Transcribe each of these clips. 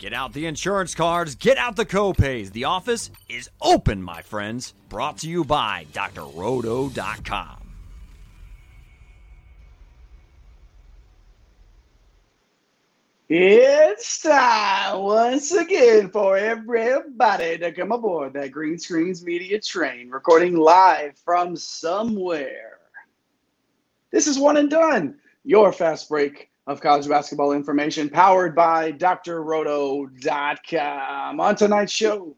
Get out the insurance cards, get out the copays. The office is open, my friends. Brought to you by drroto.com. It's time once again for everybody to come aboard that Green Screens Media train, recording live from somewhere. This is one and done, your fast break of college basketball information powered by drroto.com. On tonight's show,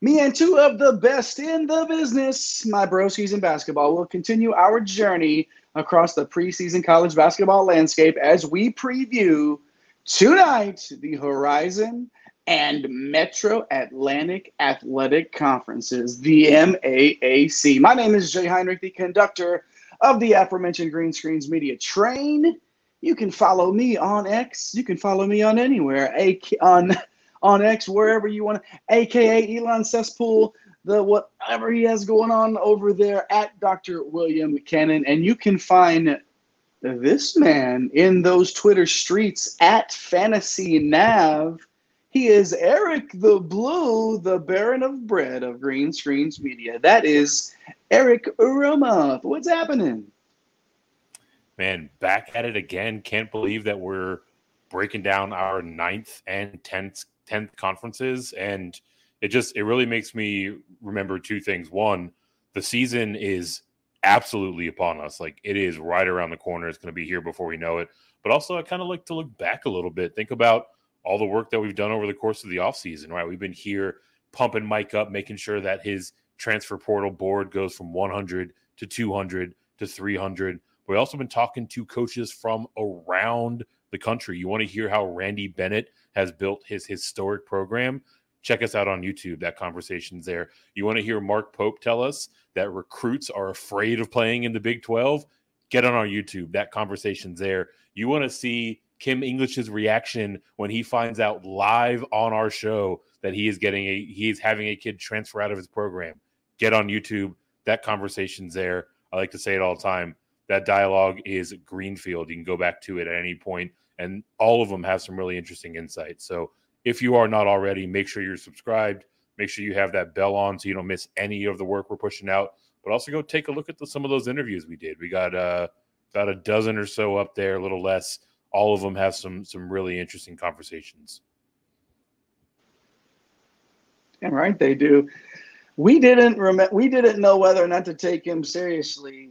me and two of the best in the business, my broskies in basketball, will continue our journey across the preseason college basketball landscape as we preview tonight the Horizon and Metro Atlantic Athletic Conferences, the MAAC. My name is Jay Heinrich, the conductor of the aforementioned Green Screens Media Train. You can follow me on X. You can follow me on anywhere. A on on X wherever you want, aka Elon Cesspool, the whatever he has going on over there at Dr. William Cannon, and you can find this man in those Twitter streets at Fantasy Nav. He is Eric the Blue, the Baron of Bread of Green Screens Media. That is Eric Uromoth. What's happening? Man, back at it again. Can't believe that we're breaking down our ninth and tenth tenth conferences, and it just it really makes me remember two things. One, the season is absolutely upon us. Like it is right around the corner. It's going to be here before we know it. But also, I kind of like to look back a little bit. Think about all the work that we've done over the course of the offseason, right? We've been here pumping Mike up, making sure that his transfer portal board goes from 100 to 200 to 300. We've also been talking to coaches from around the country. You want to hear how Randy Bennett has built his historic program? Check us out on YouTube. That conversation's there. You want to hear Mark Pope tell us that recruits are afraid of playing in the Big 12? Get on our YouTube. That conversation's there. You want to see Kim English's reaction when he finds out live on our show that he is getting a he is having a kid transfer out of his program. Get on YouTube. That conversation's there. I like to say it all the time. That dialogue is greenfield. You can go back to it at any point, and all of them have some really interesting insights. So if you are not already, make sure you're subscribed. Make sure you have that bell on so you don't miss any of the work we're pushing out. But also go take a look at the, some of those interviews we did. We got uh, about a dozen or so up there, a little less. All of them have some some really interesting conversations. Damn right they do. We didn't rem- we didn't know whether or not to take him seriously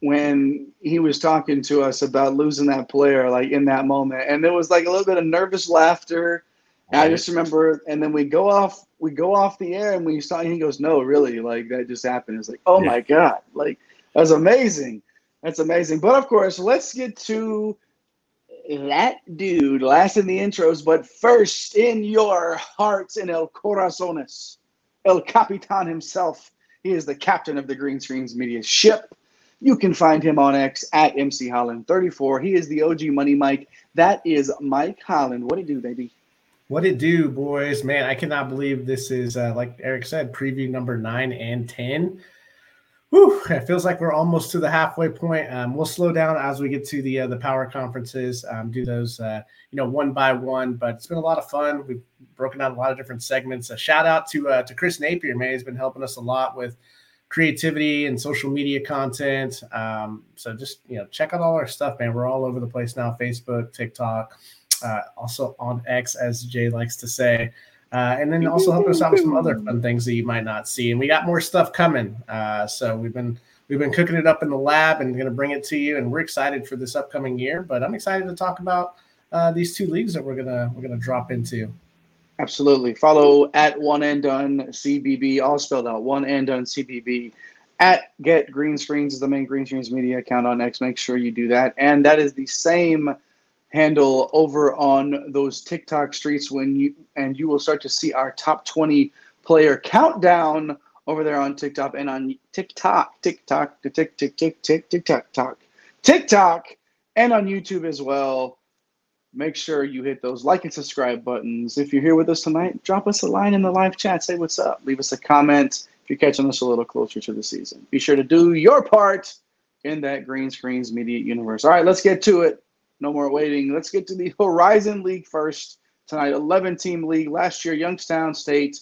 when he was talking to us about losing that player, like in that moment, and there was like a little bit of nervous laughter. Right. I just remember, and then we go off, we go off the air, and we saw, he goes, "No, really, like that just happened." It's like, oh yeah. my god, like that's amazing, that's amazing. But of course, let's get to that dude last in the intros, but first in your hearts in El Corazones, El Capitan himself. He is the captain of the Green Screens Media ship. You can find him on X at MC Holland34. He is the OG Money Mike. That is Mike Holland. What it do, baby? What it do, boys? Man, I cannot believe this is uh, like Eric said, preview number nine and ten. Whew, it feels like we're almost to the halfway point. Um, we'll slow down as we get to the uh, the power conferences. Um, do those, uh, you know, one by one. But it's been a lot of fun. We've broken out a lot of different segments. A shout out to uh, to Chris Napier, man. He's been helping us a lot with creativity and social media content. Um, so just you know, check out all our stuff, man. We're all over the place now: Facebook, TikTok, uh, also on X, as Jay likes to say. Uh, and then also help us out with some other fun things that you might not see. And we got more stuff coming. Uh, so we've been we've been cooking it up in the lab and going to bring it to you. And we're excited for this upcoming year. But I'm excited to talk about uh, these two leagues that we're gonna we're gonna drop into. Absolutely. Follow at one and done CBB, all spelled out. One and done CBB. At Get Green Screens is the main Green Screens media account on X. Make sure you do that. And that is the same handle over on those TikTok streets when you and you will start to see our top 20 player countdown over there on TikTok and on TikTok, TikTok, tick, tick, tick, tick, tick, TikTok, talk, TikTok, and on YouTube as well make sure you hit those like and subscribe buttons. If you're here with us tonight, drop us a line in the live chat. Say what's up. Leave us a comment if you're catching us a little closer to the season. Be sure to do your part in that green screens media universe. All right, let's get to it. No more waiting. Let's get to the Horizon League first. tonight. 11 team league. Last year, Youngstown State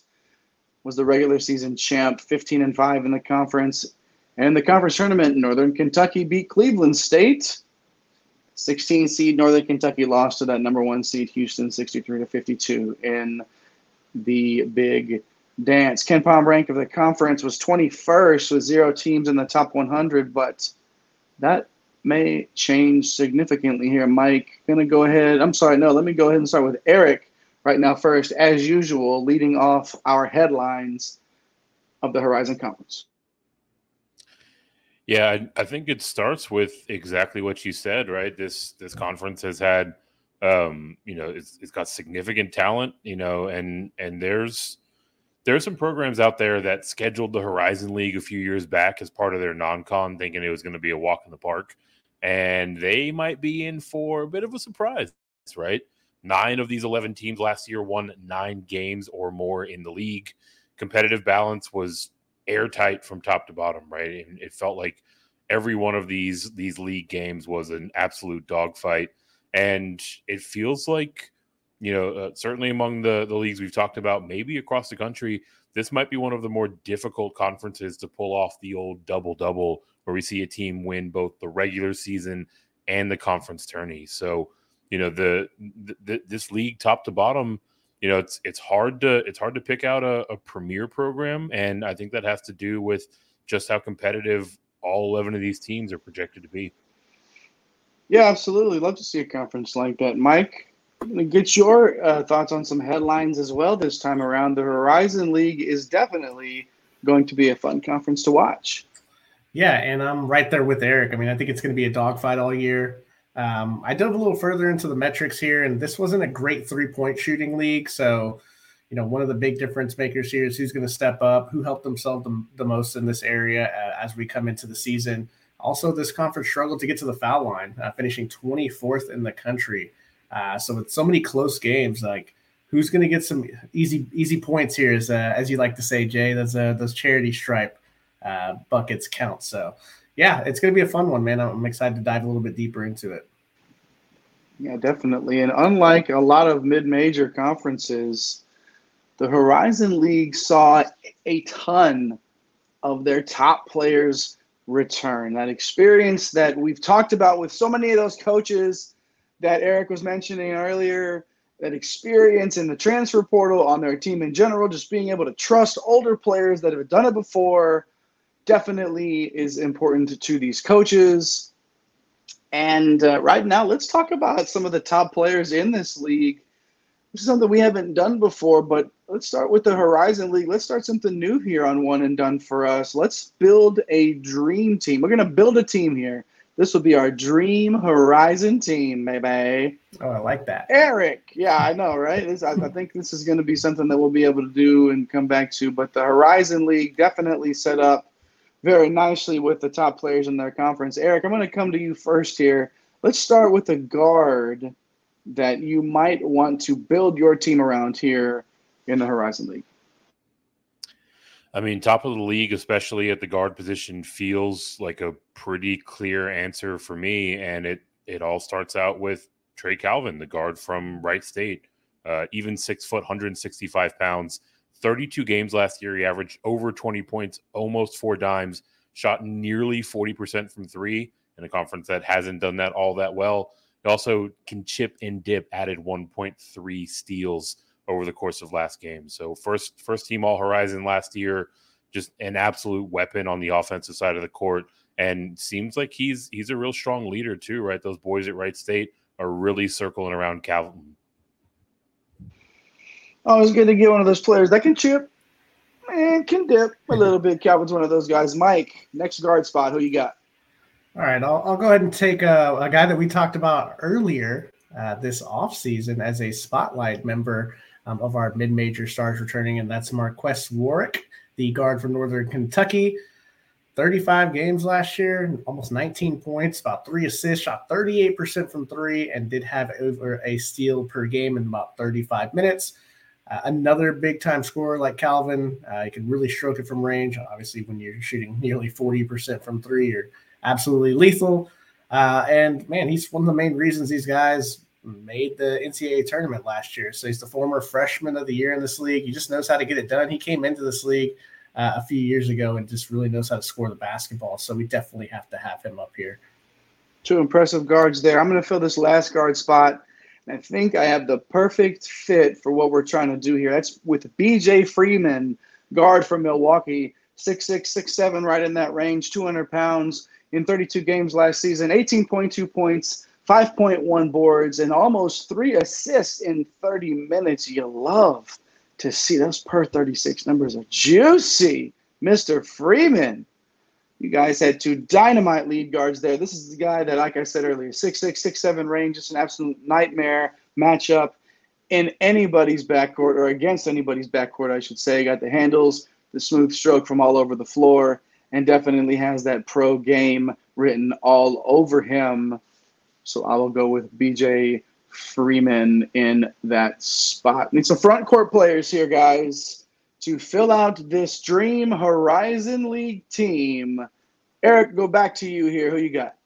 was the regular season champ, 15 and 5 in the conference. And the conference tournament, Northern Kentucky beat Cleveland State. 16 seed Northern Kentucky lost to that number one seed Houston 63 to 52 in the big dance. KenPom rank of the conference was 21st with zero teams in the top 100, but that may change significantly here. Mike, gonna go ahead. I'm sorry, no, let me go ahead and start with Eric right now first, as usual, leading off our headlines of the Horizon Conference. Yeah, I, I think it starts with exactly what you said, right? This this conference has had um, you know, it's, it's got significant talent, you know, and and there's there's some programs out there that scheduled the Horizon League a few years back as part of their non-con, thinking it was going to be a walk in the park, and they might be in for a bit of a surprise, right? Nine of these eleven teams last year won nine games or more in the league. Competitive balance was airtight from top to bottom, right? And it felt like every one of these these league games was an absolute dogfight and it feels like you know uh, certainly among the the leagues we've talked about maybe across the country this might be one of the more difficult conferences to pull off the old double double where we see a team win both the regular season and the conference tourney so you know the, the this league top to bottom you know it's it's hard to it's hard to pick out a, a premier program and i think that has to do with just how competitive all 11 of these teams are projected to be yeah, absolutely. Love to see a conference like that. Mike, I'm going to get your uh, thoughts on some headlines as well this time around. The Horizon League is definitely going to be a fun conference to watch. Yeah, and I'm right there with Eric. I mean, I think it's going to be a dogfight all year. Um, I dove a little further into the metrics here, and this wasn't a great three point shooting league. So, you know, one of the big difference makers here is who's going to step up, who helped themselves the, the most in this area uh, as we come into the season. Also, this conference struggled to get to the foul line, uh, finishing 24th in the country. Uh, so with so many close games, like who's going to get some easy easy points here? Is uh, as you like to say, Jay, those uh, those charity stripe uh, buckets count. So yeah, it's going to be a fun one, man. I'm excited to dive a little bit deeper into it. Yeah, definitely. And unlike a lot of mid-major conferences, the Horizon League saw a ton of their top players return. That experience that we've talked about with so many of those coaches that Eric was mentioning earlier, that experience in the transfer portal on their team in general, just being able to trust older players that have done it before definitely is important to these coaches. And uh, right now, let's talk about some of the top players in this league this is something we haven't done before, but let's start with the Horizon League. Let's start something new here on One and Done for us. Let's build a dream team. We're going to build a team here. This will be our dream Horizon team, maybe. Oh, I like that. Eric. Yeah, I know, right? This, I, I think this is going to be something that we'll be able to do and come back to. But the Horizon League definitely set up very nicely with the top players in their conference. Eric, I'm going to come to you first here. Let's start with a guard that you might want to build your team around here in the Horizon League? I mean, top of the league, especially at the guard position, feels like a pretty clear answer for me. And it it all starts out with Trey Calvin, the guard from Wright State. Uh, even six foot, 165 pounds, 32 games last year. He averaged over 20 points, almost four dimes, shot nearly 40% from three in a conference that hasn't done that all that well. He also can chip and dip, added 1.3 steals over the course of last game. So first first team all horizon last year, just an absolute weapon on the offensive side of the court. And seems like he's he's a real strong leader too, right? Those boys at Wright State are really circling around Calvin. Always good to get one of those players that can chip and can dip a little bit. Calvin's one of those guys. Mike, next guard spot, who you got? All right, I'll, I'll go ahead and take a, a guy that we talked about earlier uh, this offseason as a spotlight member um, of our mid major stars returning, and that's Marques Warrick, the guard from Northern Kentucky. 35 games last year, almost 19 points, about three assists, shot 38% from three, and did have over a steal per game in about 35 minutes. Uh, another big time scorer like Calvin, uh, he can really stroke it from range. Obviously, when you're shooting nearly 40% from three, you're absolutely lethal. Uh, and man, he's one of the main reasons these guys made the NCAA tournament last year. So he's the former freshman of the year in this league. He just knows how to get it done. He came into this league uh, a few years ago and just really knows how to score the basketball. So we definitely have to have him up here. Two impressive guards there. I'm going to fill this last guard spot. I think I have the perfect fit for what we're trying to do here. That's with BJ Freeman, guard from Milwaukee, six six six seven, right in that range, 200 pounds in 32 games last season, 18.2 points, 5.1 boards, and almost three assists in 30 minutes. You love to see those per 36 numbers are juicy. Mr. Freeman. You guys had two dynamite lead guards there. This is the guy that, like I said earlier, six six six seven range, just an absolute nightmare matchup in anybody's backcourt or against anybody's backcourt, I should say. Got the handles, the smooth stroke from all over the floor, and definitely has that pro game written all over him. So I will go with BJ Freeman in that spot. Need some front court players here, guys, to fill out this Dream Horizon League team. Eric, go back to you here. Who you got?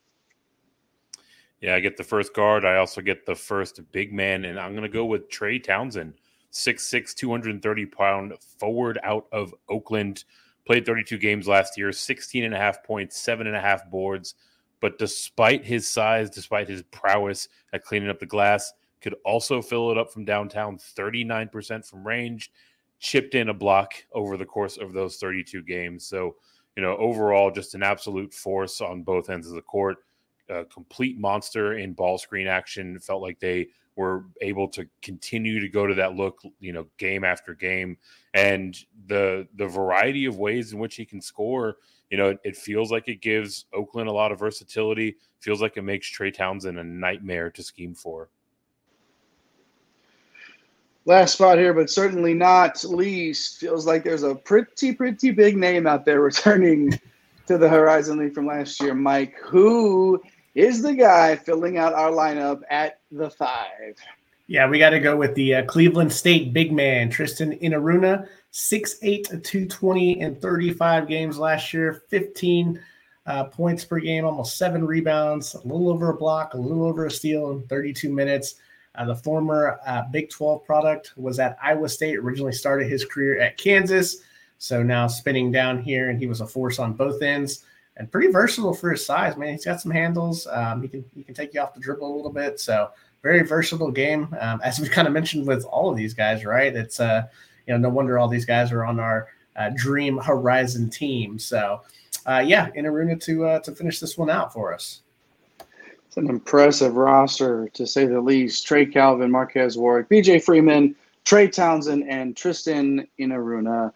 Yeah, I get the first guard. I also get the first big man, and I'm going to go with Trey Townsend, 6'6, 230 pound forward out of Oakland. Played 32 games last year, 16 and a half points, seven and a half boards. But despite his size, despite his prowess at cleaning up the glass, could also fill it up from downtown, 39% from range, chipped in a block over the course of those 32 games. So, you know, overall, just an absolute force on both ends of the court. A complete monster in ball screen action. Felt like they were able to continue to go to that look, you know, game after game, and the the variety of ways in which he can score. You know, it, it feels like it gives Oakland a lot of versatility. Feels like it makes Trey Townsend a nightmare to scheme for. Last spot here, but certainly not least, feels like there's a pretty, pretty big name out there returning to the Horizon League from last year. Mike, who is the guy filling out our lineup at the five? Yeah, we got to go with the uh, Cleveland State big man, Tristan Enaruna, 6'8, 220 and 35 games last year, 15 uh, points per game, almost seven rebounds, a little over a block, a little over a steal in 32 minutes. Uh, the former uh, Big 12 product was at Iowa State, originally started his career at Kansas. So now spinning down here, and he was a force on both ends and pretty versatile for his size, man. He's got some handles. Um, he can he can take you off the dribble a little bit. So very versatile game. Um, as we kind of mentioned with all of these guys, right? It's uh, you know, no wonder all these guys are on our uh, Dream Horizon team. So uh, yeah, Enaruna to uh, to finish this one out for us. It's an impressive roster, to say the least. Trey Calvin, Marques Warrick, BJ Freeman, Trey Townsend, and Tristan Enaruna.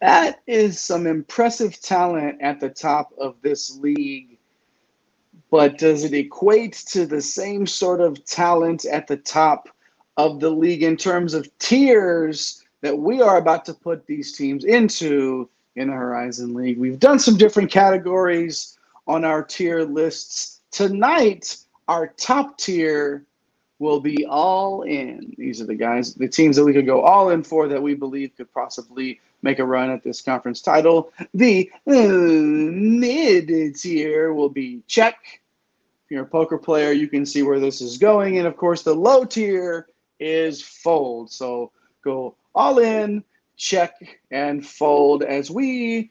That is some impressive talent at the top of this league. But does it equate to the same sort of talent at the top of the league in terms of tiers that we are about to put these teams into in the Horizon League? We've done some different categories on our tier lists Tonight, our top tier will be all in. These are the guys, the teams that we could go all in for that we believe could possibly make a run at this conference title. The uh, mid tier will be check. If you're a poker player, you can see where this is going. And of course, the low tier is fold. So go all in, check, and fold as we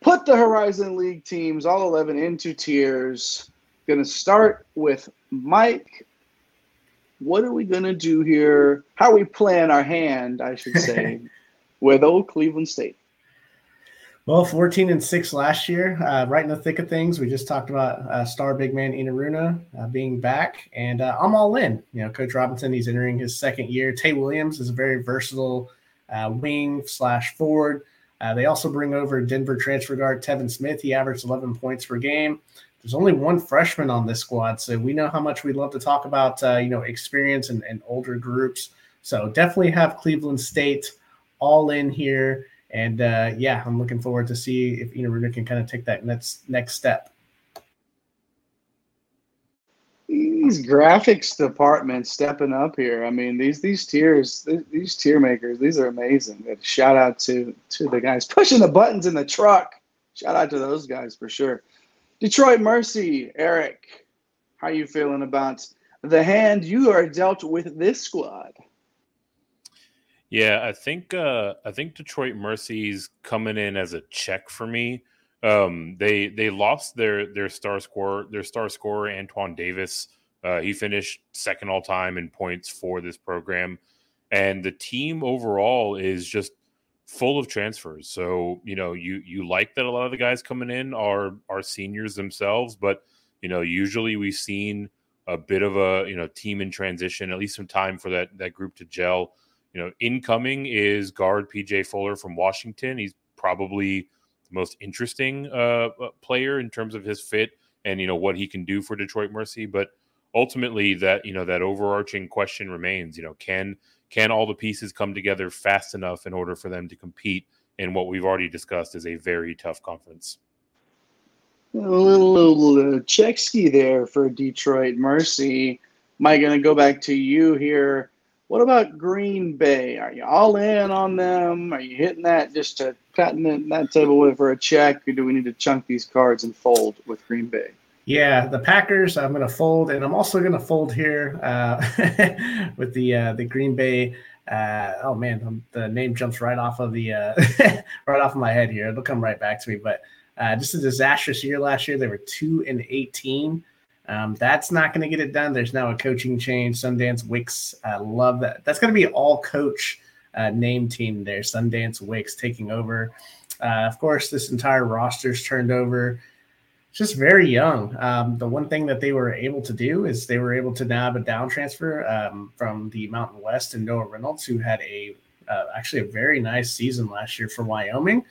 put the Horizon League teams, all 11, into tiers Going to start with Mike. What are we going to do here? How we plan our hand, I should say, with old Cleveland State? Well, 14 and 6 last year, uh, right in the thick of things. We just talked about uh, star big man Enaruna uh, being back, and uh, I'm all in. You know, Coach Robinson, he's entering his second year. Tay Williams is a very versatile uh, wing slash forward. Uh, they also bring over Denver transfer guard Tevin Smith. He averaged 11 points per game there's only one freshman on this squad, so we know how much we'd love to talk about, uh, you know, experience and, and older groups. So definitely have Cleveland State all in here, and uh, yeah, I'm looking forward to see if you know can kind of take that next next step. These graphics department stepping up here. I mean, these these tiers, these tier makers, these are amazing. Shout out to to the guys pushing the buttons in the truck. Shout out to those guys for sure. Detroit Mercy, Eric, how you feeling about the hand you are dealt with this squad. Yeah, I think uh, I think Detroit Mercy's coming in as a check for me. Um, they they lost their their star scorer their star scorer Antoine Davis. Uh, he finished second all time in points for this program, and the team overall is just full of transfers. So you know you you like that a lot of the guys coming in are are seniors themselves, but you know usually we've seen a bit of a you know team in transition, at least some time for that that group to gel. You know, incoming is guard PJ Fuller from Washington. He's probably the most interesting uh, uh, player in terms of his fit and you know what he can do for Detroit Mercy. But ultimately, that you know that overarching question remains. You know, can can all the pieces come together fast enough in order for them to compete in what we've already discussed is a very tough conference? A little, uh, check ski there for Detroit Mercy. Mike, going to go back to you here. What about Green Bay? Are you all in on them? Are you hitting that just to patting that table for a check, or do we need to chunk these cards and fold with Green Bay? Yeah, the Packers. I'm going to fold, and I'm also going to fold here uh, with the uh, the Green Bay. Uh, oh man, the name jumps right off of the uh, right off of my head here. It'll come right back to me, but uh, just a disastrous year last year. They were two and eighteen. Um, that's not going to get it done. There's now a coaching change. Sundance Wicks, I love that. That's going to be all coach uh, name team there. Sundance Wicks taking over. Uh, of course, this entire roster's turned over. Just very young. Um, the one thing that they were able to do is they were able to nab a down transfer um, from the Mountain West and Noah Reynolds, who had a uh, actually a very nice season last year for Wyoming.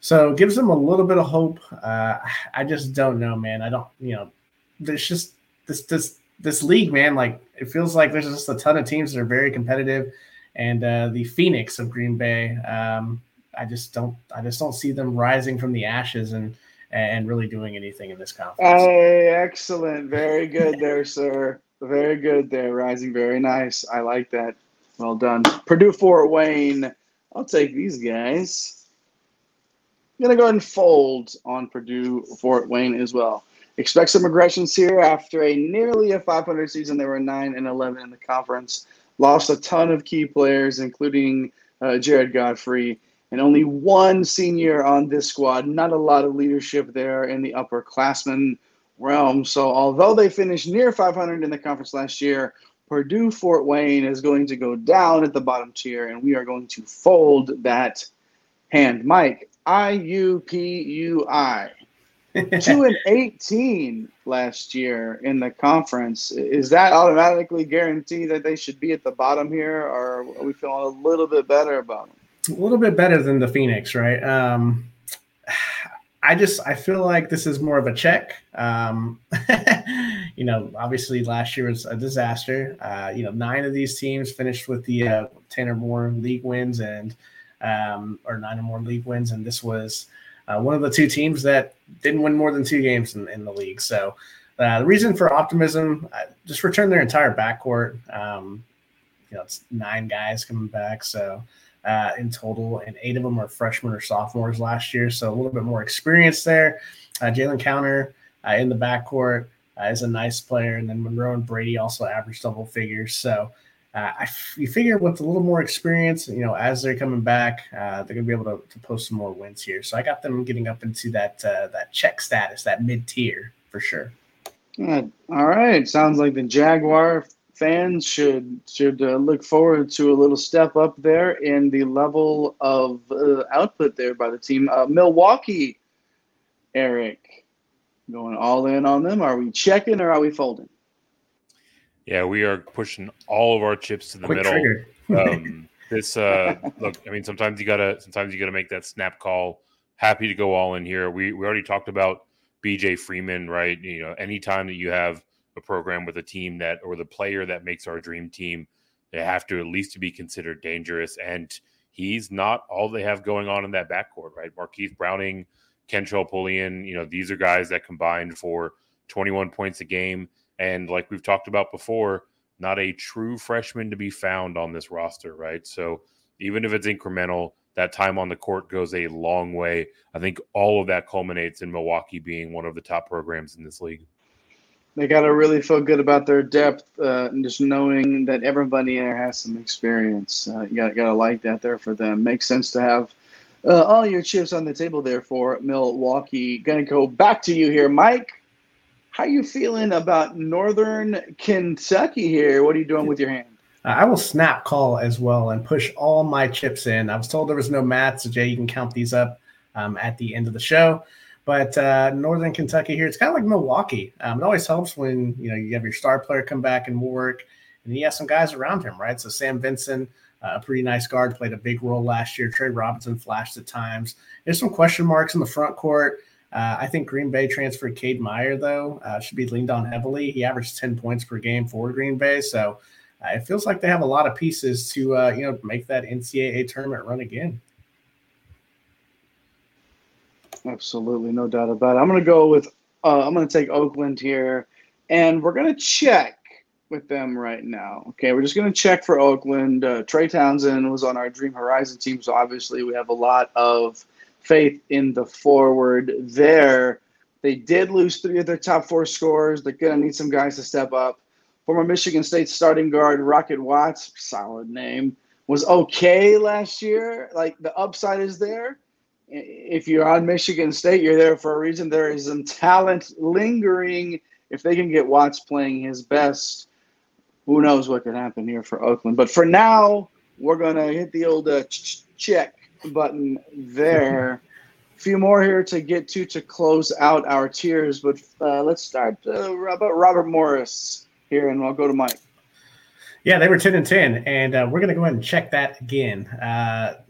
So gives them a little bit of hope. Uh, I just don't know, man. I don't, you know, there's just this this this league, man. Like it feels like there's just a ton of teams that are very competitive, and uh, the Phoenix of Green Bay. Um, I just don't I just don't see them rising from the ashes and and really doing anything in this conference. Hey, excellent, very good there, sir. Very good there, rising very nice. I like that. Well done, Purdue Fort Wayne. I'll take these guys. I'm gonna go ahead and fold on Purdue Fort Wayne as well. Expect some aggressions here after a nearly a 500 season. They were 9 and 11 in the conference. Lost a ton of key players, including uh, Jared Godfrey, and only one senior on this squad. Not a lot of leadership there in the upperclassmen realm. So, although they finished near 500 in the conference last year, Purdue Fort Wayne is going to go down at the bottom tier, and we are going to fold that hand. Mike, I U P U I two and eighteen last year in the conference. Is that automatically guarantee that they should be at the bottom here, or are we feeling a little bit better about them? A little bit better than the Phoenix, right? Um, I just I feel like this is more of a check. Um, you know, obviously last year was a disaster. Uh, you know, nine of these teams finished with the uh, ten or more league wins, and um, or nine or more league wins, and this was uh, one of the two teams that didn't win more than two games in, in the league. So uh, the reason for optimism, uh, just return their entire backcourt. Um, you know, it's nine guys coming back. So uh, in total, and eight of them are freshmen or sophomores last year. So a little bit more experience there. Uh, Jlynn Counter uh, in the backcourt is a nice player. And then Monroe and Brady also average double figures. So uh, f- you figure with a little more experience, you know, as they're coming back, uh, they're gonna be able to, to, post some more wins here. So I got them getting up into that uh, that check status, that mid tier for sure. All right, sounds like the Jaguar fans should should uh, look forward to a little step up there in the level of uh, output there by the team. Uh, Milwaukee, Eric, going all in on them. Are we checking or are we folding? Yeah, we are pushing all of our chips to the Quick middle. um, this uh, look, I mean, sometimes you gotta sometimes you gotta make that snap call. Happy to go all in here. We we already talked about BJ Freeman, right? You know, anytime that you have a program with a team that or the player that makes our dream team, they have to at least be considered dangerous. And he's not all they have going on in that backcourt, right? Marquise Browning, Kentrell Pullian, you know, these are guys that combined for 21 points a game. And like we've talked about before, not a true freshman to be found on this roster, right? So even if it's incremental, that time on the court goes a long way. I think all of that culminates in Milwaukee being one of the top programs in this league. They got to really feel good about their depth uh, and just knowing that everybody there has some experience. Uh, you got to like that there for them. Makes sense to have uh, all your chips on the table there for Milwaukee. Going to go back to you here, Mike. How you feeling about Northern Kentucky here? What are you doing with your hand? I will snap call as well and push all my chips in. I was told there was no math, so Jay, you can count these up um, at the end of the show. But uh, Northern Kentucky here, it's kind of like Milwaukee. Um, it always helps when you know you have your star player come back and work, and he has some guys around him, right? So Sam Vincent, uh, a pretty nice guard, played a big role last year. Trey Robinson flashed at times. There's some question marks in the front court. Uh, I think Green Bay transferred Cade Meyer though uh, should be leaned on heavily. He averaged 10 points per game for Green Bay, so uh, it feels like they have a lot of pieces to uh, you know make that NCAA tournament run again. Absolutely, no doubt about it. I'm going to go with, uh, I'm going to take Oakland here, and we're going to check with them right now. Okay, we're just going to check for Oakland. Uh, Trey Townsend was on our Dream Horizon team, so obviously we have a lot of faith in the forward there. They did lose three of their top four scorers. They're going to need some guys to step up. Former Michigan State starting guard Rocket Watts, solid name, was okay last year. Like the upside is there if you're on Michigan State, you're there for a reason. There is some talent lingering. If they can get Watts playing his best, who knows what could happen here for Oakland. But for now, we're going to hit the old uh, check button there. A few more here to get to to close out our tiers. But uh, let's start uh, about Robert Morris here, and I'll go to Mike. Yeah, they were 10 and 10, and uh, we're going to go ahead and check that again. Uh,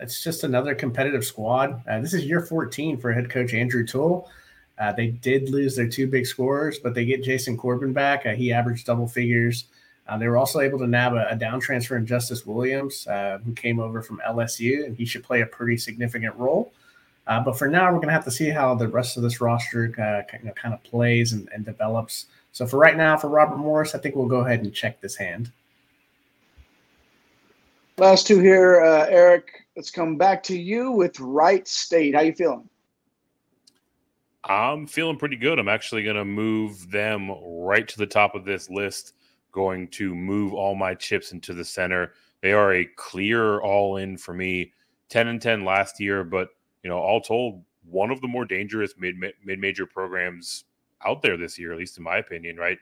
it's just another competitive squad. Uh, this is year 14 for head coach Andrew Toole. Uh, they did lose their two big scorers, but they get Jason Corbin back. Uh, he averaged double figures. Uh, they were also able to nab a, a down transfer in Justice Williams, uh, who came over from LSU, and he should play a pretty significant role. Uh, but for now, we're going to have to see how the rest of this roster kind of plays and, and develops. So for right now, for Robert Morris, I think we'll go ahead and check this hand. Last two here, uh, Eric. Let's come back to you with Wright State. How you feeling? I'm feeling pretty good. I'm actually going to move them right to the top of this list. Going to move all my chips into the center. They are a clear all in for me. 10 and 10 last year, but you know, all told, one of the more dangerous mid mid major programs out there this year, at least in my opinion. Right?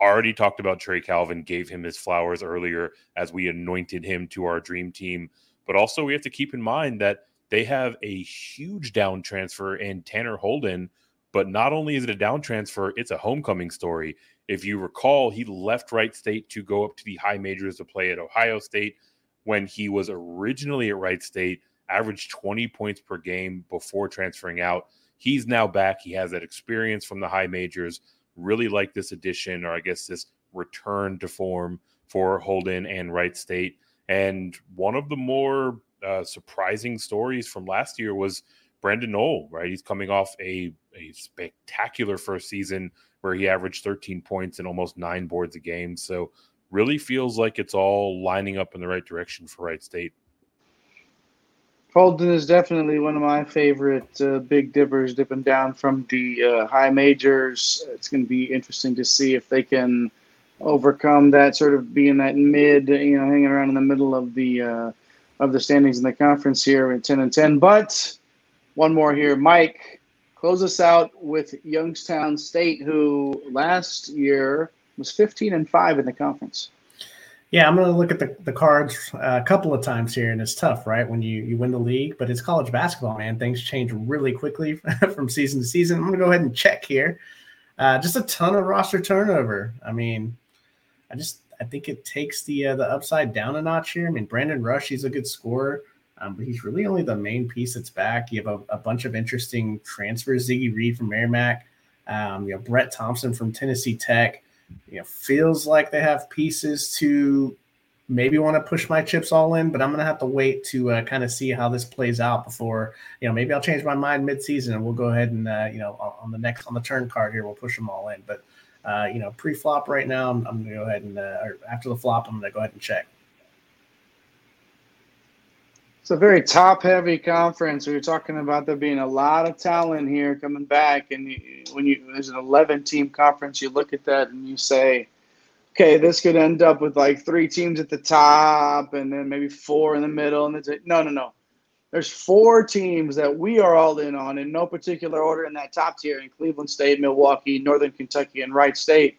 already talked about Trey Calvin, gave him his flowers earlier as we anointed him to our dream team. But also, we have to keep in mind that they have a huge down transfer in Tanner Holden. But not only is it a down transfer, it's a homecoming story. If you recall, he left Wright State to go up to the high majors to play at Ohio State when he was originally at Wright State, averaged 20 points per game before transferring out. He's now back. He has that experience from the high majors really like this addition, or I guess this return to form for Holden and Wright State. And one of the more uh, surprising stories from last year was Brandon Noel, right? He's coming off a, a spectacular first season where he averaged 13 points and almost nine boards a game. So, really feels like it's all lining up in the right direction for Wright State. Holden is definitely one of my favorite uh, big dippers dipping down from the uh, high majors. It's going to be interesting to see if they can overcome that sort of being that mid, you know, hanging around in the middle of the uh, of the standings in the conference here at 10 and 10. But one more here, Mike, close us out with Youngstown State, who last year was 15 and 5 in the conference. Yeah, I'm going to look at the, the cards uh, a couple of times here, and it's tough, right? When you, you win the league, but it's college basketball, man. Things change really quickly from season to season. I'm going to go ahead and check here. Uh, just a ton of roster turnover. I mean, I just I think it takes the uh, the upside down a notch here. I mean, Brandon Rush, he's a good scorer, um, but he's really only the main piece that's back. You have a, a bunch of interesting transfers: Ziggy Reed from Merrimack, um, you know, Brett Thompson from Tennessee Tech you know, feels like they have pieces to maybe want to push my chips all in, but I'm going to have to wait to uh, kind of see how this plays out before, you know, maybe I'll change my mind mid-season and we'll go ahead and, uh, you know, on the next, on the turn card here, we'll push them all in. But, uh, you know, pre-flop right now, I'm, I'm going to go ahead and, uh, after the flop, I'm going to go ahead and check. It's a very top-heavy conference. We were talking about there being a lot of talent here coming back, and you, when you there's an 11-team conference, you look at that and you say, okay, this could end up with like three teams at the top, and then maybe four in the middle, and it's like no, no, no. There's four teams that we are all in on in no particular order in that top tier in Cleveland State, Milwaukee, Northern Kentucky, and Wright State.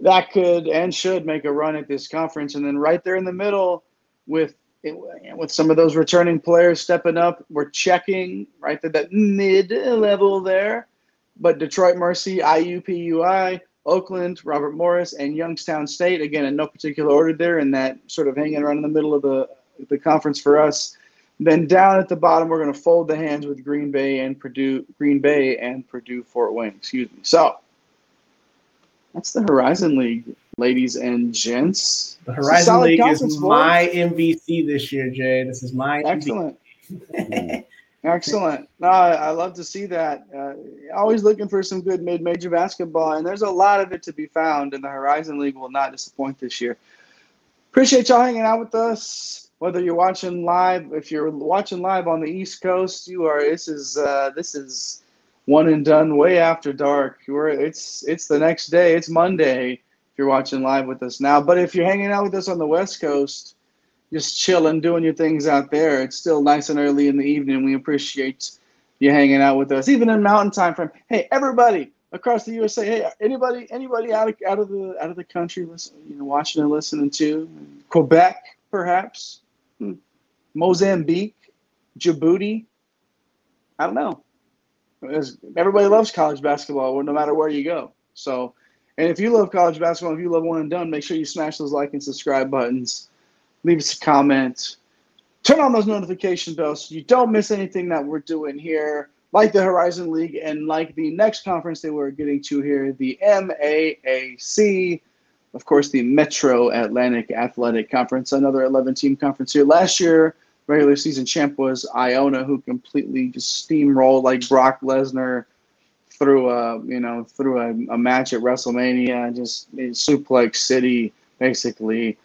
That could and should make a run at this conference, and then right there in the middle with with some of those returning players stepping up, we're checking right at that mid level there. But Detroit Mercy, IUPUI, Oakland, Robert Morris, and Youngstown State, again, in no particular order there, and that sort of hanging around in the middle of the, the conference for us. Then down at the bottom, we're going to fold the hands with Green Bay and Purdue, Green Bay and Purdue Fort Wayne. Excuse me. So that's the Horizon League ladies and gents. The Horizon League is my MVC this year, Jay. This is my excellent. Excellent. No, I love to see that. Uh, always looking for some good mid-major basketball, and there's a lot of it to be found, and the Horizon League will not disappoint this year. Appreciate y'all hanging out with us. Whether you're watching live, if you're watching live on the East Coast, you are. This is uh, this is one and done way after dark. We're, it's it's the next day. It's Monday if you're watching live with us now. But if you're hanging out with us on the West Coast, just chilling, doing your things out there, it's still nice and early in the evening. We appreciate you hanging out with us, even in mountain time frame. Hey, everybody across the USA. Hey, anybody, anybody out of out of the out of the country, listen, you know, watching and listening to Quebec, perhaps. Mozambique, Djibouti. I don't know. Everybody loves college basketball, no matter where you go. So and if you love college basketball, if you love one and done, make sure you smash those like and subscribe buttons. Leave us a comment. Turn on those notification bells so you don't miss anything that we're doing here, like the Horizon League and like the next conference that we're getting to here, the MAAC. Of course, the Metro Atlantic Athletic Conference, another 11 team conference here. Last year, regular season champ was Iona, who completely just steamrolled like Brock Lesnar through a you know through a, a match at WrestleMania, just suplex City basically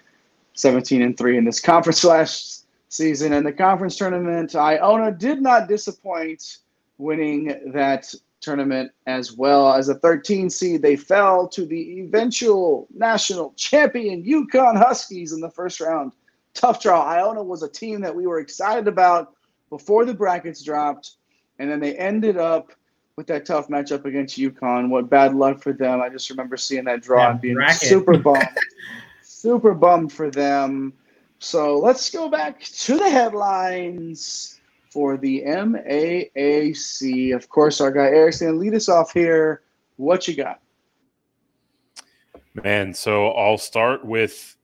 17 and three in this conference last season. And the conference tournament, Iona did not disappoint, winning that tournament as well as a 13 seed. They fell to the eventual national champion UConn Huskies in the first round. Tough draw. Iona was a team that we were excited about before the brackets dropped, and then they ended up with that tough matchup against UConn. What bad luck for them. I just remember seeing that draw yeah, and being bracket. super bummed. super bummed for them. So let's go back to the headlines for the MAAC. Of course, our guy Erickson, lead us off here. What you got? Man, so I'll start with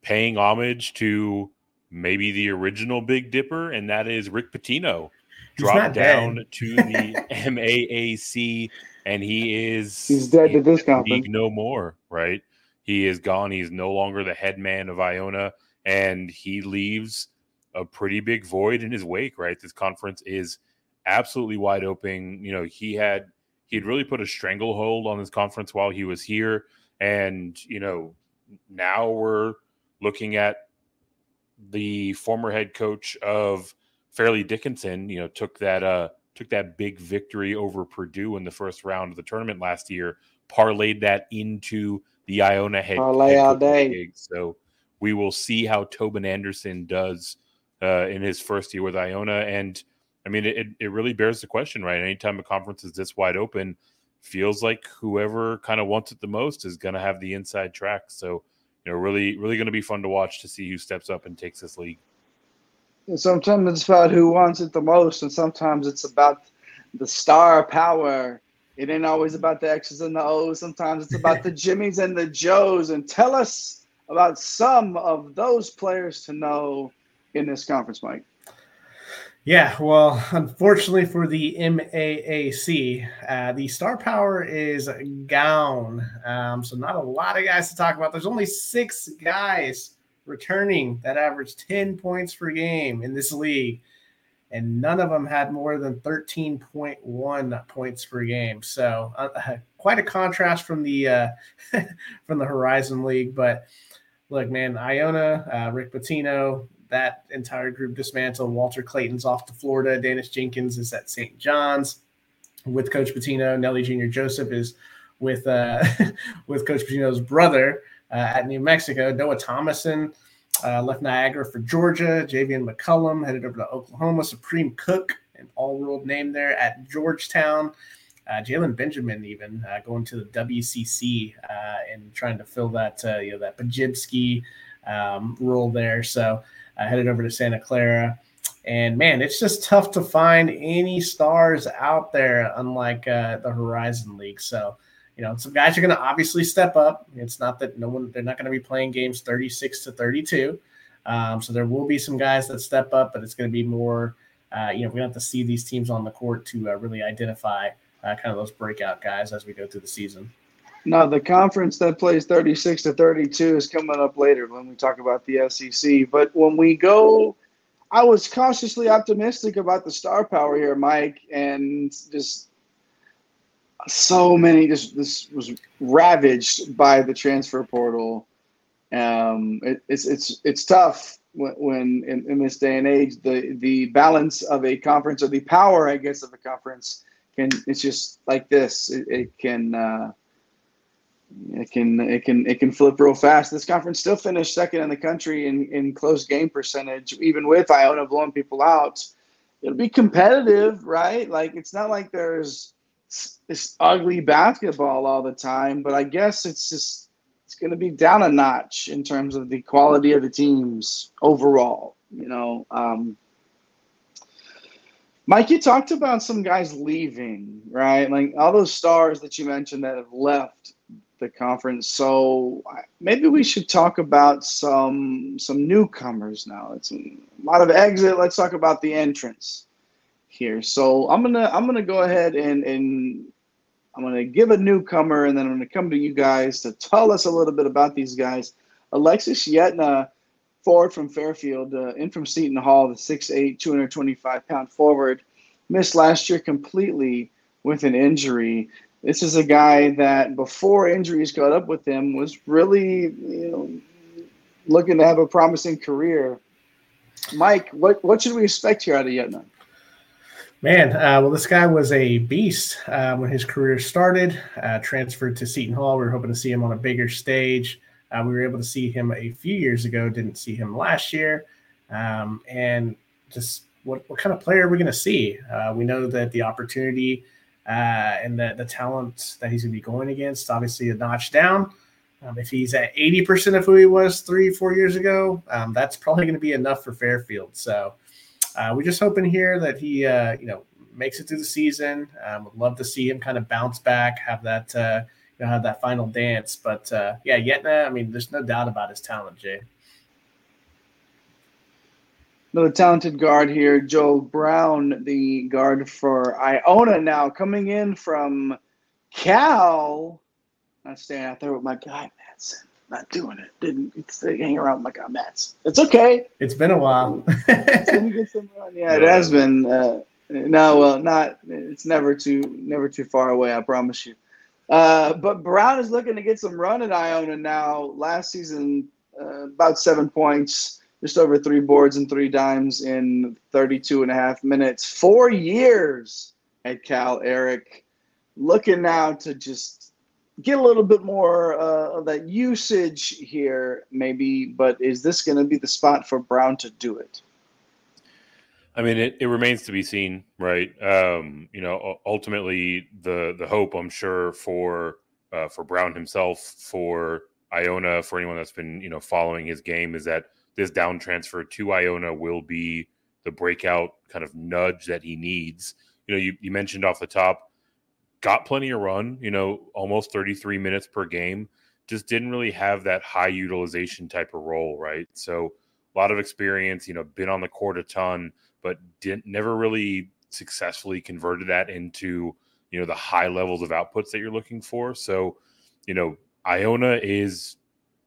paying homage to maybe the original Big Dipper, and that is Rick Pitino dropped down dead. to the MAAC, and he is he's dead to this conference. No more, right? He is gone. He's no longer the head man of Iona, and he leaves a pretty big void in his wake. Right, this conference is absolutely wide open. You know, he had he'd really put a stranglehold on this conference while he was here, and you know, now we're looking at the former head coach of Fairleigh Dickinson, you know, took that uh took that big victory over Purdue in the first round of the tournament last year, parlayed that into the Iona head, Parlay all day. Gig. So we will see how Tobin Anderson does uh, in his first year with Iona. And I mean, it, it really bears the question, right? Anytime a conference is this wide open, feels like whoever kind of wants it the most is going to have the inside track. So, you know, really, really going to be fun to watch to see who steps up and takes this league. And sometimes it's about who wants it the most, and sometimes it's about the star power. It ain't always about the X's and the O's. Sometimes it's about the Jimmies and the Joes. And tell us about some of those players to know in this conference, Mike. Yeah, well, unfortunately for the MAAC, uh, the star power is gone. Um, so not a lot of guys to talk about. There's only six guys returning that averaged 10 points per game in this league. And none of them had more than 13.1 points per game. So uh, uh, quite a contrast from the uh, from the Horizon League. But look, man, Iona, uh, Rick Pitino, that entire group dismantled. Walter Clayton's off to Florida. Daniss Jenkins is at St. John's with Coach Pitino. Nelly Jr. Joseph is with uh, with Coach Pitino's brother uh, at New Mexico. Noah Thomasson uh, left Niagara for Georgia. Javian McCollum headed over to Oklahoma. Supreme Cook, an all-world name there at Georgetown. Uh, Jalen Benjamin even uh, going to the WCC uh, and trying to fill that uh, you know that Podziemski um, role there. So I headed over to Santa Clara. And man, it's just tough to find any stars out there, unlike uh, the Horizon League. So, you know, some guys are going to obviously step up. It's not that no one, they're not going to be playing games 36 to 32. Um, so there will be some guys that step up, but it's going to be more, uh, you know, we have to see these teams on the court to uh, really identify uh, kind of those breakout guys as we go through the season. No, the conference that plays 36 to 32 is coming up later when we talk about the SEC. But when we go, I was cautiously optimistic about the star power here, Mike, and just so many. Just this was ravaged by the transfer portal. Um, it, it's it's it's tough when, when in, in, this day and age the the balance of a conference or the power, I guess, of a conference can it's just like this. It, it can. Uh, it can it can it can flip real fast. This conference still finished second in the country in, in close game percentage, even with Iona blowing people out. It'll be competitive, right? Like it's not like there's this ugly basketball all the time, but I guess it's just it's going to be down a notch in terms of the quality of the teams overall. You know, um, Mike, you talked about some guys leaving, right? Like all those stars that you mentioned that have left the conference. So maybe we should talk about some some newcomers now. It's a lot of exit. Let's talk about the entrance here. So I'm gonna I'm gonna go ahead and and I'm gonna give a newcomer, and then I'm gonna come to you guys to tell us a little bit about these guys. Alexis Yetna, forward from Fairfield, uh, in from Seton Hall, the 6'8", 225 pound forward, missed last year completely with an injury. This is a guy that before injuries caught up with him was really, you know, looking to have a promising career. Mike, what what should we expect here out of Yetna? Man, uh, well, this guy was a beast uh, when his career started. Uh, transferred to Seton Hall. We were hoping to see him on a bigger stage. Uh, we were able to see him a few years ago. Didn't see him last year. Um, and just what, what kind of player are we going to see? Uh, we know that the opportunity uh, and the, the talent that he's going to be going against, obviously a notch down. Um, if he's at 80% of who he was three, four years ago, um, that's probably going to be enough for Fairfield. So uh, we're just hoping here that he, uh, you know, makes it through the season. Um, would love to see him kind of bounce back, have that, uh, you know, have that final dance. But uh, yeah, Yetna, I mean, there's no doubt about his talent, Jay another talented guard here, Joel Brown, the guard for Iona now coming in from Cal. Not staying out there with my guy Madsen. Not doing it. Didn't hang around with my guy Mats. It's okay. It's been a while. yeah, it has been. Uh, no, well, not. It's never too never too far away. I promise you. Uh, but Brown is looking to get some run at Iona now. Last season, uh, about seven points just over three boards and three dimes in 32 and a half minutes. Four years at Cal, Eric. Looking now to just get a little bit more uh, of that usage here, maybe, but is this going to be the spot for Brown to do it? I mean, it, it remains to be seen, right? Um, you know, ultimately, the the hope I'm sure for uh, for Brown himself, for Iona, for anyone that's been you know following his game, is that this down transfer to Iona will be the breakout kind of nudge that he needs. You know, you, you mentioned off the top, got plenty of run, you know, almost 33 minutes per game, just didn't really have that high utilization type of role, right? So a lot of experience, you know, been on the court a ton, but didn't never really successfully converted that into, you know, the high levels of outputs that you're looking for. So, you know, Iona is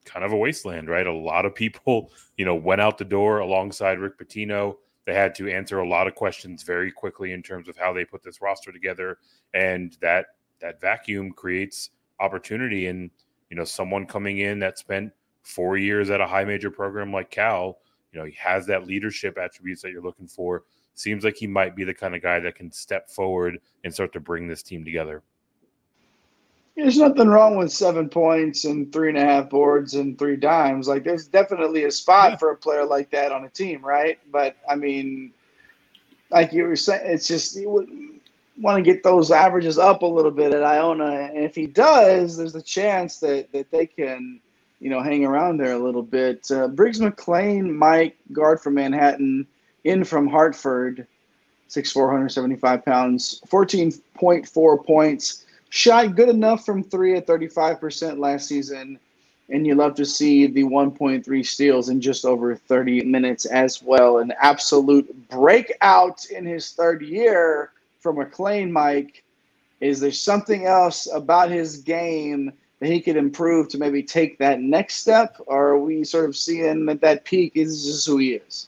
kind of a wasteland, right? A lot of people, you know, went out the door alongside Rick Pitino. They had to answer a lot of questions very quickly in terms of how they put this roster together, and that that vacuum creates opportunity. And you know, someone coming in that spent four years at a high major program like Cal, You know, he has that leadership attributes that you're looking for. Seems like he might be the kind of guy that can step forward and start to bring this team together. There's nothing wrong with seven points and three and a half boards and three dimes. Like, there's definitely a spot yeah. for a player like that on a team, right? But I mean, like you were saying, it's just you want to get those averages up a little bit at Iona, and if he does, there's a chance that that they can, you know, hang around there a little bit. Uh, Briggs McLean, Mike guard from Manhattan, in from Hartford, six four hundred seventy five pounds, fourteen point four points shot good enough from three at 35% last season. And you love to see the 1.3 steals in just over 30 minutes as well. An absolute breakout in his third year for McLean, Mike. Is there something else about his game that he could improve to maybe take that next step? Or are we sort of seeing that that peak is just who he is?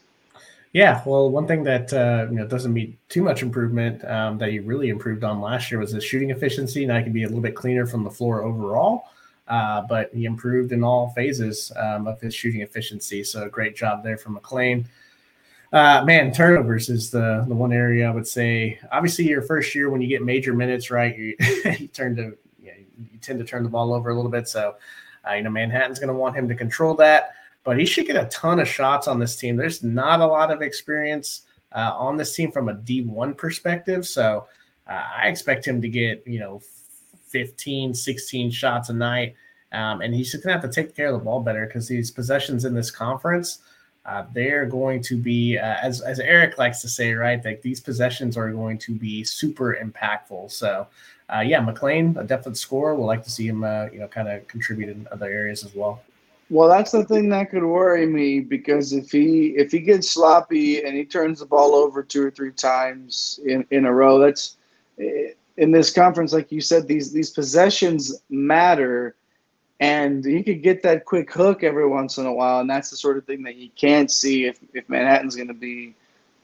Yeah, well, one thing that uh, you know doesn't meet too much improvement um, that he really improved on last year was his shooting efficiency. Now he can be a little bit cleaner from the floor overall, uh, but he improved in all phases um, of his shooting efficiency. So great job there from McLean. Uh, man, turnovers is the the one area I would say. Obviously, your first year when you get major minutes, right, you, you turn to you, know, you tend to turn the ball over a little bit. So, uh, you know, Manhattan's going to want him to control that but he should get a ton of shots on this team. There's not a lot of experience uh, on this team from a D1 perspective. So uh, I expect him to get, you know, 15, 16 shots a night. Um, and he's just going to have to take care of the ball better because these possessions in this conference, uh, they're going to be, uh, as, as Eric likes to say, right? Like these possessions are going to be super impactful. So, uh, yeah, McLean, a definite scorer. We'll like to see him, uh, you know, kind of contribute in other areas as well. Well, that's the thing that could worry me because if he if he gets sloppy and he turns the ball over two or three times in, in a row, that's eh, in this conference, like you said, these these possessions matter, and he could get that quick hook every once in a while, and that's the sort of thing that you can't see if if Manhattan's going to be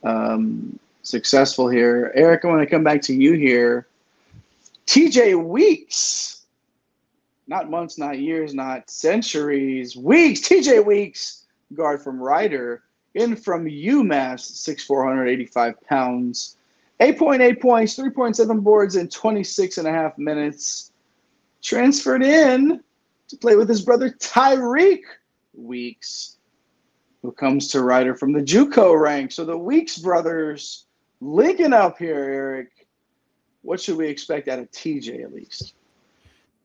um, successful here. Eric, I want to come back to you here. T.J. Weeks not months, not years, not centuries, weeks. TJ Weeks, guard from Rider, in from UMass, six four hundred eighty-five pounds, 8.8 points, 3.7 boards in 26 and a half minutes. Transferred in to play with his brother Tyreek Weeks, who comes to Rider from the JUCO rank. So the Weeks brothers linking up here, Eric. What should we expect out of TJ at least?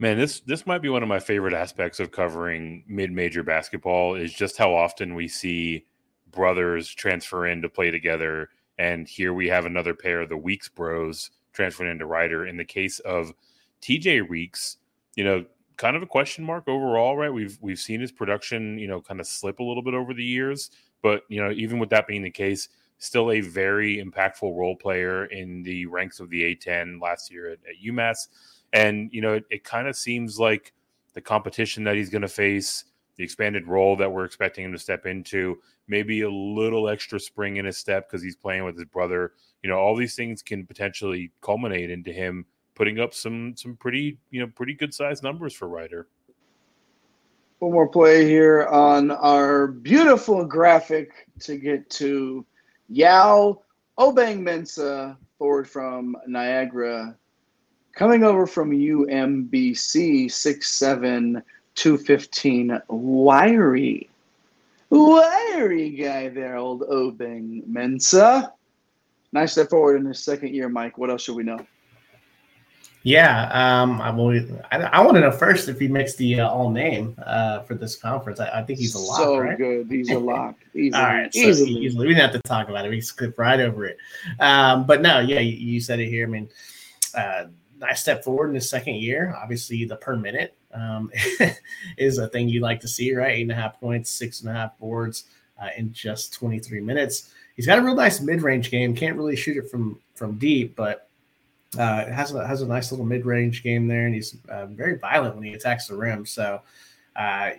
Man, this this might be one of my favorite aspects of covering mid-major basketball is just how often we see brothers transfer in to play together. And here we have another pair, the Weeks Bros, transferring into Rider. In the case of TJ Weeks, you know, kind of a question mark overall, right? We've we've seen his production, you know, kind of slip a little bit over the years, but you know, even with that being the case, still a very impactful role player in the ranks of the A10 last year at, at UMass. And, you know, it, it kind of seems like the competition that he's going to face, the expanded role that we're expecting him to step into, maybe a little extra spring in his step because he's playing with his brother. You know, all these things can potentially culminate into him putting up some some pretty, you know, pretty good sized numbers for Rider. One more play here on our beautiful graphic to get to Yao Obang Mensa, forward from Niagara Coming over from UMBC, six seven two fifteen, wiry. Wiry guy there, old Obeng-Mensah. Nice step forward in his second year, Mike. What else should we know? Yeah, um, I, will, I, I want to know first if he makes the uh, all name uh, for this conference. I, I, think he's a lock. So right? good, he's a lock. Easily, all right, so easily. easily. We didn't have to talk about it. We skipped right over it. Um, but no, yeah, you, you, said it here. I mean, uh, nice step forward in his second year. Obviously, the per minute um, is a thing you'd like to see, right? Eight and a half points, six and a half boards uh, in just 23 minutes. He's got a real nice mid-range game. Can't really shoot it from from deep, but uh, has a has a nice little mid-range game there, and he's uh, very violent when he attacks the rim. So. Uh,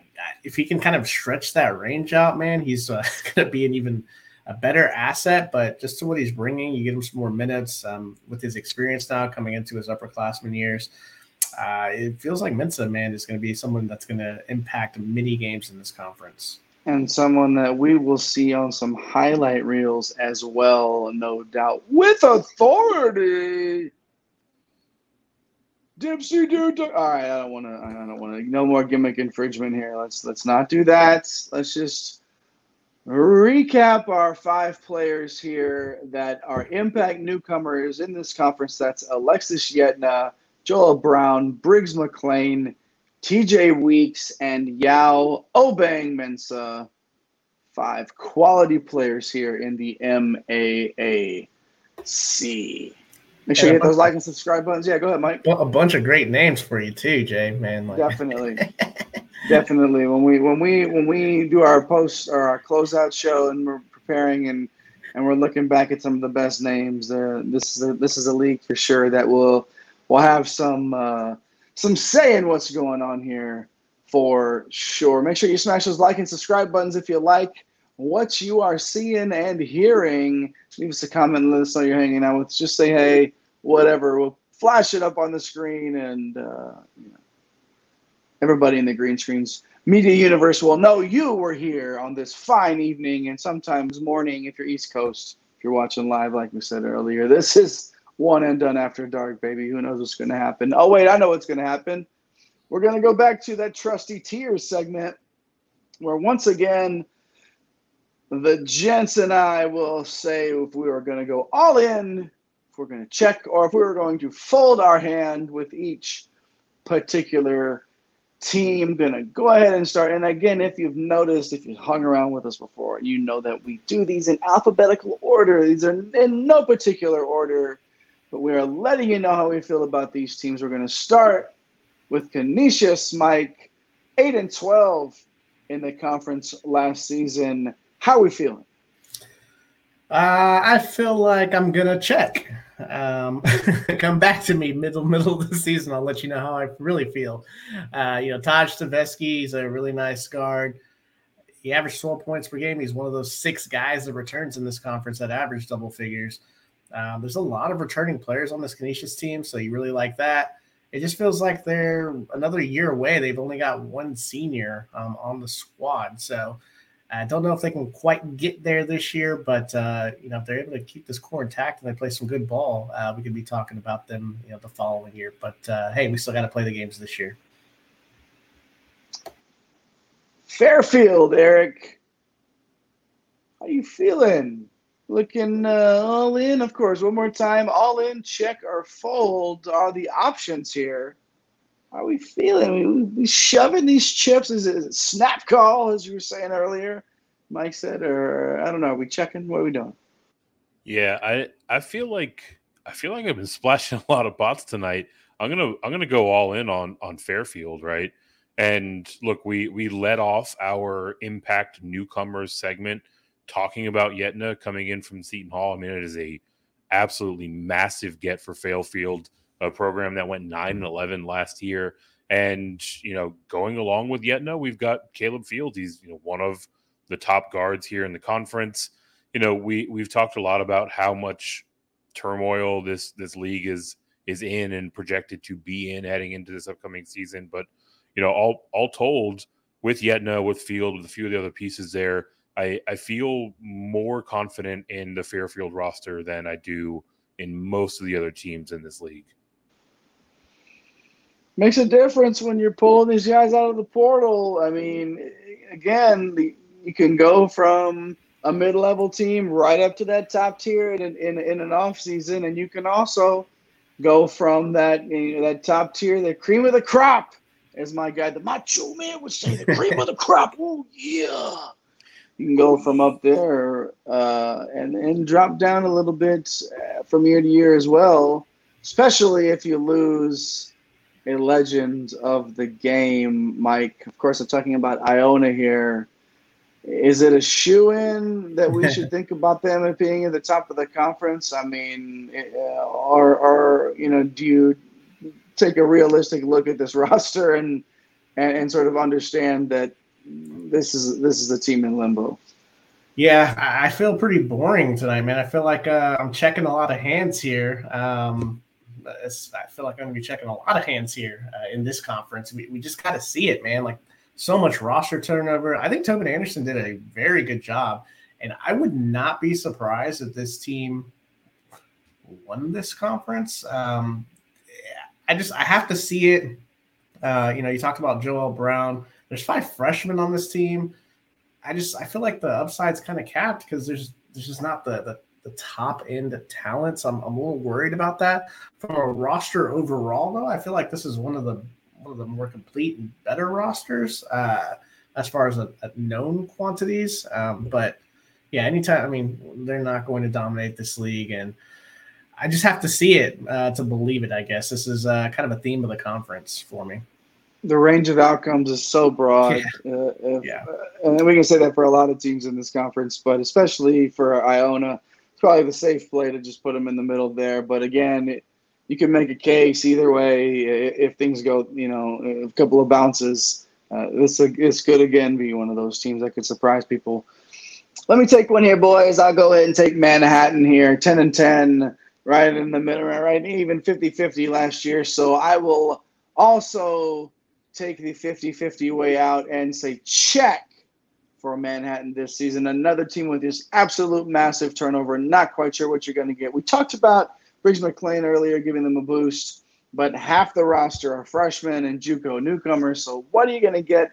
if he can kind of stretch that range out, man, he's uh, going to be an even a better asset, but just to what he's bringing, you get him some more minutes um, with his experience now coming into his upperclassman years. Uh, it feels like Mensah, man, is going to be someone that's going to impact many games in this conference. and someone that we will see on some highlight reels as well, no doubt, with authority. Dipsy dude. All right, I don't want to. I don't want to. No more gimmick infringement here. Let's let's not do that. Let's just recap our five players here that are impact newcomers in this conference. That's Alexis Yetna, Joel Brown, Briggs McLean, TJ Weeks, and Yao Obang Mensa. Five quality players here in the MAAC. Make sure you hit those like and subscribe buttons. Yeah, go ahead, Mike. A bunch of great names for you too, Jay. Man, like. definitely, definitely. When we when we when we do our post or our closeout show and we're preparing and and we're looking back at some of the best names, uh, this is a, this is a league for sure that will will have some uh, some say in what's going on here for sure. Make sure you smash those like and subscribe buttons if you like what you are seeing and hearing. Leave us a comment let us know you're hanging out with. Us. Just say hey, whatever. We'll flash it up on the screen, and uh, you know, everybody in the green screens media universe will know you were here on this fine evening and sometimes morning if you're East Coast. If you're watching live, like we said earlier, this is one and done after dark, baby. Who knows what's going to happen? Oh wait, I know what's going to happen. We're going to go back to that trusty tiers segment, where once again the gents and I will say if we are going to go all in, if we're going to check, or if we were going to fold our hand with each particular team. Going to go ahead and start. And again, if you've noticed, if you've hung around with us before, you know that we do these in alphabetical order. These are in no particular order, but we are letting you know how we feel about these teams. We're going to start with Canisius, Mike, 8 and 12 in the conference last season. How are we feeling? Uh, I feel like I'm gonna check. Um, come back to me middle middle of the season. I'll let you know how I really feel. Uh, you know, Tahj Staveskie is a really nice guard. He averaged 12 points per game. He's one of those six guys that returns in this conference that average double figures. Um, there's a lot of returning players on this Canisius team, so you really like that. It just feels like they're another year away. They've only got one senior um, on the squad, so I don't know if they can quite get there this year, but uh, you know if they're able to keep this core intact and they play some good ball, uh, we could be talking about them you know the following year. But uh, hey, we still got to play the games this year. Fairfield, Eric, how you feeling? Looking uh, all in, of course. One more time, all in, check or fold are the options here. How are we feeling? We, we shoving these chips? Is it snap call, as you were saying earlier? Mike said, or I don't know. Are we checking? What are we doing? Yeah, I I feel like I feel like I've been splashing a lot of bots tonight. I'm gonna I'm gonna go all in on on Fairfield, right? And look, we we let off our impact newcomers segment talking about Yetna coming in from Seton Hall. I mean, it is a absolutely massive get for Fairfield a program that went 9 and mm-hmm. 11 last year. And, you know, going along with Yetna, we've got Caleb Fields. He's, you know, one of the top guards here in the conference. You know, we we've talked a lot about how much turmoil this this league is is in and projected to be in heading into this upcoming season. But, you know, all all told, with Yetna, with Field, with a few of the other pieces there, I, I feel more confident in the Fairfield roster than I do in most of the other teams in this league makes a difference when you're pulling these guys out of the portal. I mean, again, the, you can go from a mid-level team right up to that top tier in, in, in an off season, and you can also go from that you know, that top tier, the cream of the crop, as my guy, the macho man would say, the cream of the crop. Oh yeah. You can go from up there uh, and and drop down a little bit uh, from year to year as well, especially if you lose a legend of the game, Mike. Of course, I'm talking about Iona here. Is it a shoe in that we should think about them as being at the top of the conference? I mean, or, or you know, do you take a realistic look at this roster and, and and sort of understand that this is this is a team in limbo? Yeah, I feel pretty boring tonight, man. I feel like uh, I'm checking a lot of hands here. Um, I feel like I'm going to be checking a lot of hands here uh, in this conference. We, we just got to see it, man. Like so much roster turnover. I think Tobin Anderson did a very good job, and I would not be surprised if this team won this conference. Um, I just I have to see it. Uh, you know, you talked about Joel Brown. There's five freshmen on this team. I just I feel like the upside's kind of capped because there's there's just not the the, the top end talents. I'm, I'm a little worried about that. From a roster overall, though, I feel like this is one of the one of the more complete and better rosters uh, as far as a, a known quantities. Um, but yeah, anytime I mean they're not going to dominate this league, and I just have to see it uh, to believe it. I guess this is uh, kind of a theme of the conference for me. The range of outcomes is so broad. Yeah. Uh, if, yeah. Uh, and we can say that for a lot of teams in this conference, but especially for Iona, probably the safe play to just put them in the middle there. But again, it, you can make a case either way if things go, you know, a couple of bounces. Uh, this this could again be one of those teams that could surprise people. Let me take one here, boys. I'll go ahead and take Manhattan here, ten and ten, right in the middle, right even 50-50 last year. So I will also take the 50-50 way out and say check for Manhattan this season. Another team with this absolute massive turnover. Not quite sure what you're going to get. We talked about Briggs McLean earlier, giving them a boost, but half the roster are freshmen and JUCO newcomers. So what are you going to get?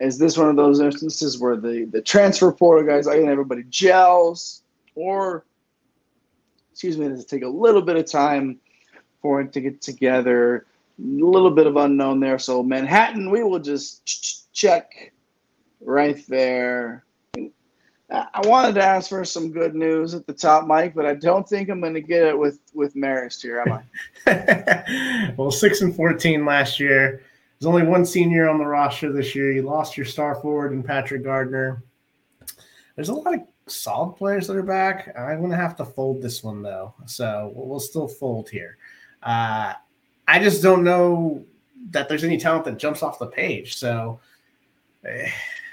Is this one of those instances where the, the transfer portal guys, I think everybody gels, or excuse me, does it take a little bit of time for it to get together? A little bit of unknown there. So Manhattan, we will just check right there. I wanted to ask for some good news at the top, Mike, but I don't think I'm going to get it with with Marist here, am I? well, six and fourteen last year. There's only one senior on the roster this year. You lost your star forward in Patrick Gardner. There's a lot of solid players that are back. I'm going to have to fold this one though, so we'll still fold here. Uh, I just don't know that there's any talent that jumps off the page. So.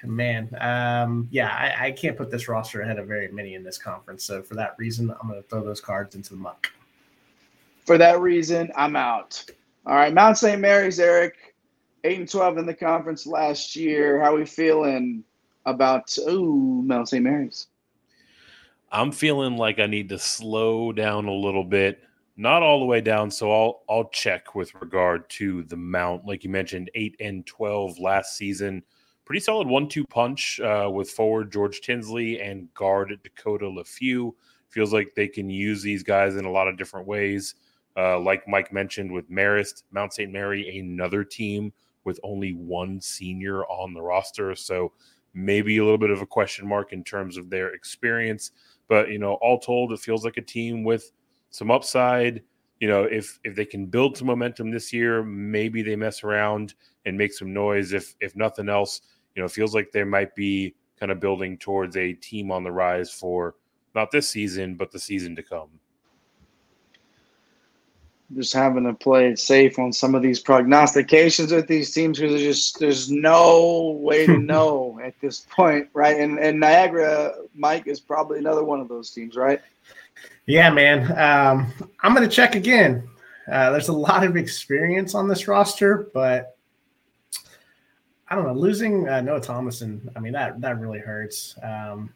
Man, um, yeah, I, I, can't put this roster ahead of very many in this conference. So for that reason, I'm going to throw those cards into the muck. For that reason, I'm out. All right, Mount St. Mary's, Eric, eight and twelve in the conference last year. How are we feeling about ooh Mount St. Mary's? I'm feeling like I need to slow down a little bit. Not all the way down, so I'll I'll check with regard to the Mount. Like you mentioned, eight and twelve last season pretty solid one-two punch uh, with forward George Tinsley and guard Dakota Leffew. Feels like they can use these guys in a lot of different ways. Uh, like Mike mentioned with Marist, Mount St. Mary, another team with only one senior on the roster. So maybe a little bit of a question mark in terms of their experience. But, you know, all told, it feels like a team with some upside. You know, if if they can build some momentum this year, maybe they mess around and make some noise. If if nothing else, you know, it feels like they might be kind of building towards a team on the rise for not this season, but the season to come. Just having to play it safe on some of these prognostications with these teams because there's just there's no way to know at this point, right? And and Niagara, Mike is probably another one of those teams, right? Yeah, man. Um, I'm going to check again. Uh, there's a lot of experience on this roster, but I don't know, losing uh, Noah Thomasson. I mean, that that really hurts. Um,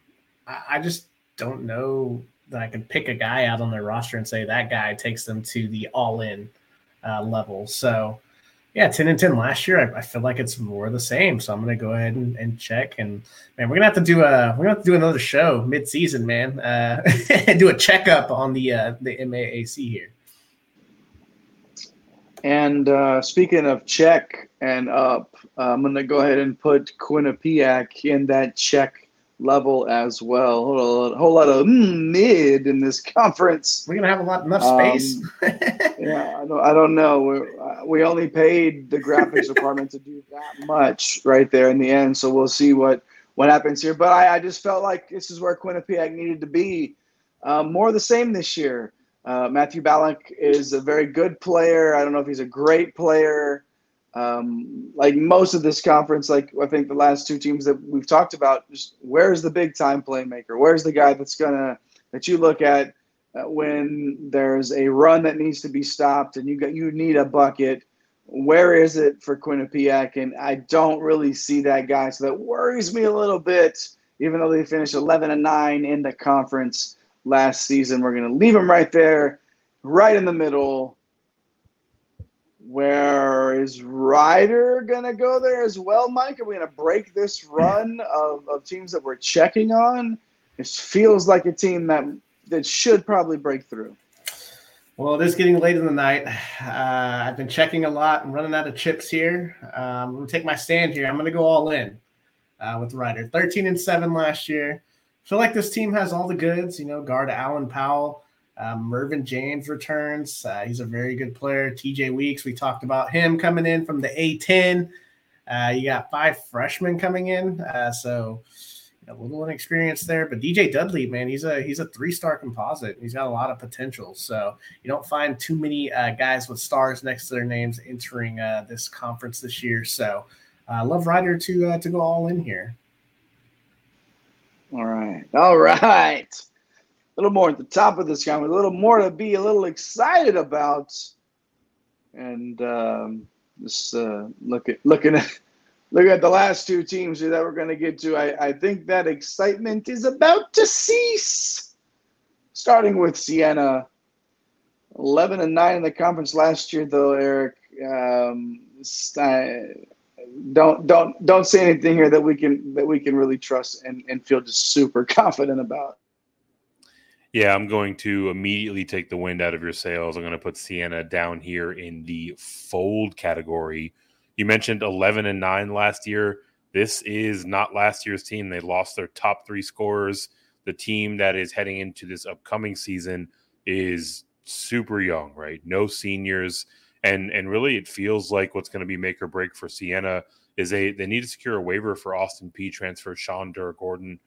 I, I, just don't know that I can pick a guy out on their roster and say that guy takes them to the all-in uh, level. So, yeah, ten and ten last year. I, I, feel like it's more the same. So I'm gonna go ahead and, and, check. And man, we're gonna have to do a we're gonna have to do another show mid-season, man, uh, do a checkup on the uh, the MAAC here. And uh, speaking of check and up, uh, I'm going to go ahead and put Quinnipiac in that check level as well. A whole, lot of mm, mid in this conference. We're going to have a lot enough space. Um, yeah, I don't, I don't know. we uh, we only paid the graphics department to do that much right there in the end. So we'll see what, what happens here. But I, I just felt like this is where Quinnipiac needed to be. Um, more the same this year. Uh, Matthew Balanc is a very good player. I don't know if he's a great player. Um, like most of this conference, like I think the last two teams that we've talked about, just where's the big time playmaker? Where's the guy that's gonna that you look at uh, when there's a run that needs to be stopped and you got you need a bucket? where is it for Quinnipiac? And I don't really see that guy. So that worries me a little bit, even though they finished 11 and 9 in the conference last season. We're to leave them right there, right in the middle. Where is Rider going to go there as well, Mike? Are we to break this run of, of teams that we're checking on? It feels like a team that that should probably break through. Well, it is getting late in the night. Uh, I've been checking a lot and running out of chips here. Um, I'm to take my stand here. I'm to go all in uh, with Rider. 13 and 7 last year. I feel like this team has all the goods. You know, guard Allen Powell, um, Mervin James returns. Uh, he's a very good player. TJ Weeks, we talked about him coming in from the A10. Uh, you got five freshmen coming in. Uh, so, a little inexperienced there, but DJ Dudley, man, he's a he's a three star composite. He's got a lot of potential. So you don't find too many uh, guys with stars next to their names entering uh, this conference this year. So uh, love Rider to uh, to go all in here. All right, all right. A little more at the top of this conference, a little more to be a little excited about, and um, just uh, look at looking at look at the last two teams that we're going to get to. I, I think that excitement is about to cease. Starting with Siena, eleven and nine in the conference last year, though. Eric, um, don't don't don't say anything here that we can that we can really trust and, and feel just super confident about. Yeah, I'm going to immediately take the wind out of your sails. I'm going to put Siena down here in the fold category you mentioned 11 and 9 last year. This is not last year's team. They lost their top three scorers. The team that is heading into this upcoming season is super young, right? No seniors. And and really it feels like what's going to be make or break for Siena is they they need to secure a waiver for Austin Peay transfer Sean Durugordon.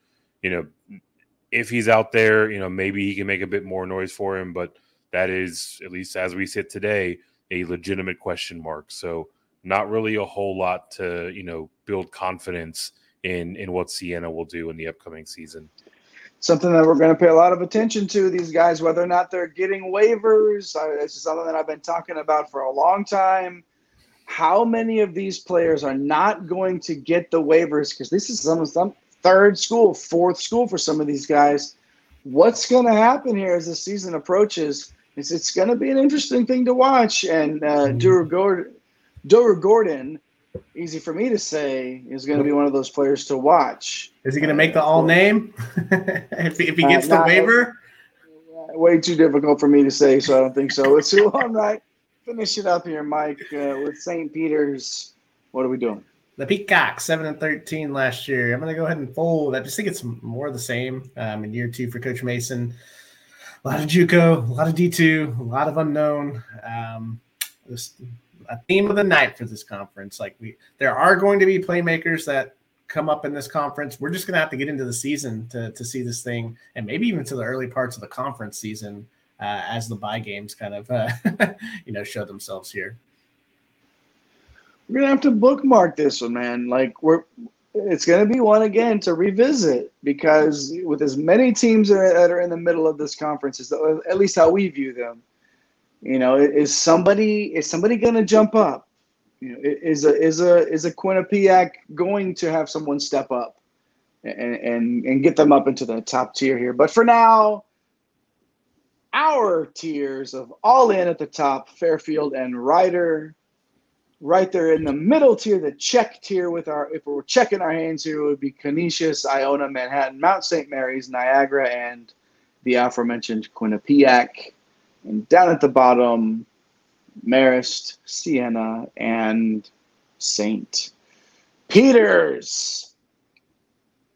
You know, if he's out there, you know, maybe he can make a bit more noise for him, but that is, at least as we sit today, a legitimate question mark. So not really a whole lot to you know build confidence in in what Siena will do in the upcoming season. Something that we're going to pay a lot of attention to these guys, whether or not they're getting waivers. This is something that I've been talking about for a long time. How many of these players are not going to get the waivers because this is some some third school, fourth school for some of these guys. What's going to happen here as the season approaches? It's, it's going to be an interesting thing to watch. And uh, mm-hmm. Gordon, Gordon, easy for me to say, is going to be one of those players to watch. Is he going to make the all name if, he, if he gets uh, the waiver? Way too difficult for me to say, so I don't think so. Let's do on right. Finish it up here, Mike, uh, with St. Peter's. What are we doing? The Peacock, seven and thirteen last year. I'm going to go ahead and fold. I just think it's more of the same um, in year two for Coach Mason. A lot of JUCO, a lot of D two, a lot of unknown. Um, just a theme of the night for this conference. Like we, there are going to be playmakers that come up in this conference. We're just going to have to get into the season to to see this thing, and maybe even to the early parts of the conference season uh, as the buy games kind of uh, you know show themselves here. We're gonna have to bookmark this one, man. Like we're, it's gonna be one again to revisit because with as many teams that are, in the middle of this conference, is at least how we view them you know, is somebody is somebody going to jump up? You know, is a is a is a Quinnipiac going to have someone step up and and and get them up into the top tier here? But for now, our tiers of all in at the top, Fairfield and Rider. Right there in the middle tier, the check tier with our, if we're checking our hands here, it would be Canisius, Iona, Manhattan, Mount St. Mary's, Niagara, and the aforementioned Quinnipiac. And down at the bottom, Marist, Siena, and St. Peter's.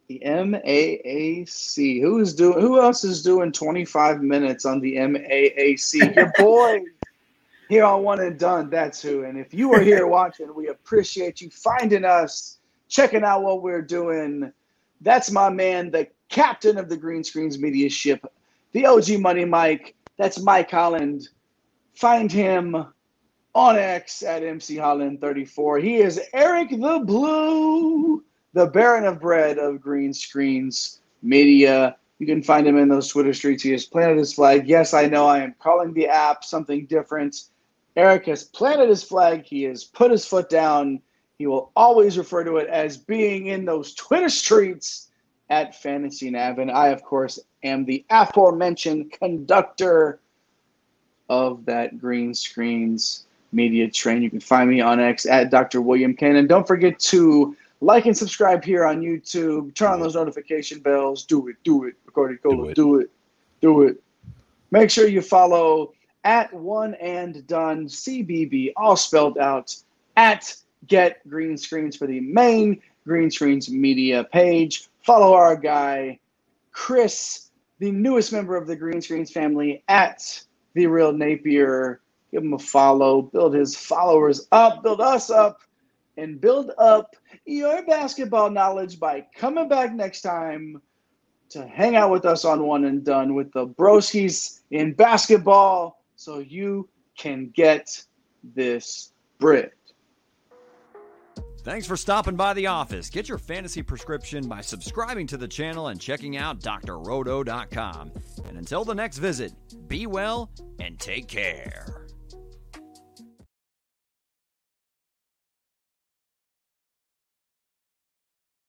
The MAAC. Who is doing? Who else is doing 25 minutes on the MAAC? Your boy here on One and Done. That's who. And if you are here watching, we appreciate you finding us, checking out what we're doing. That's my man, the captain of the Green Screens Media Ship, the OG Money Mike. That's Mike Holland. Find him on X at MC Holland 34. He is Eric the Blue, the Baron of Bread of Green Screens Media. You can find him in those Twitter streets. He has planted his flag. Yes, I know I am calling the app something different. Eric has planted his flag. He has put his foot down. He will always refer to it as being in those Twitter streets at Fantasy Nav. And I, of course, am the aforementioned conductor of that green screens media train. You can find me on X at Dr. William Cannon. Don't forget to like and subscribe here on YouTube. Turn on those notification bells. Do it, do it. Recorded Cola, do it. do it, do it. Make sure you follow at one and done. CBB, all spelled out at Get Green Screens for the main Green Screens media page. Follow our guy, Chris, the newest member of the Green Screens family, at The Real Napier. Give him a follow, build his followers up, build us up, and build up your basketball knowledge by coming back next time to hang out with us on One and Done with the Broskies in basketball so you can get this bread. Thanks for stopping by the office. Get your fantasy prescription by subscribing to the channel and checking out drroto.com. And until the next visit, be well and take care.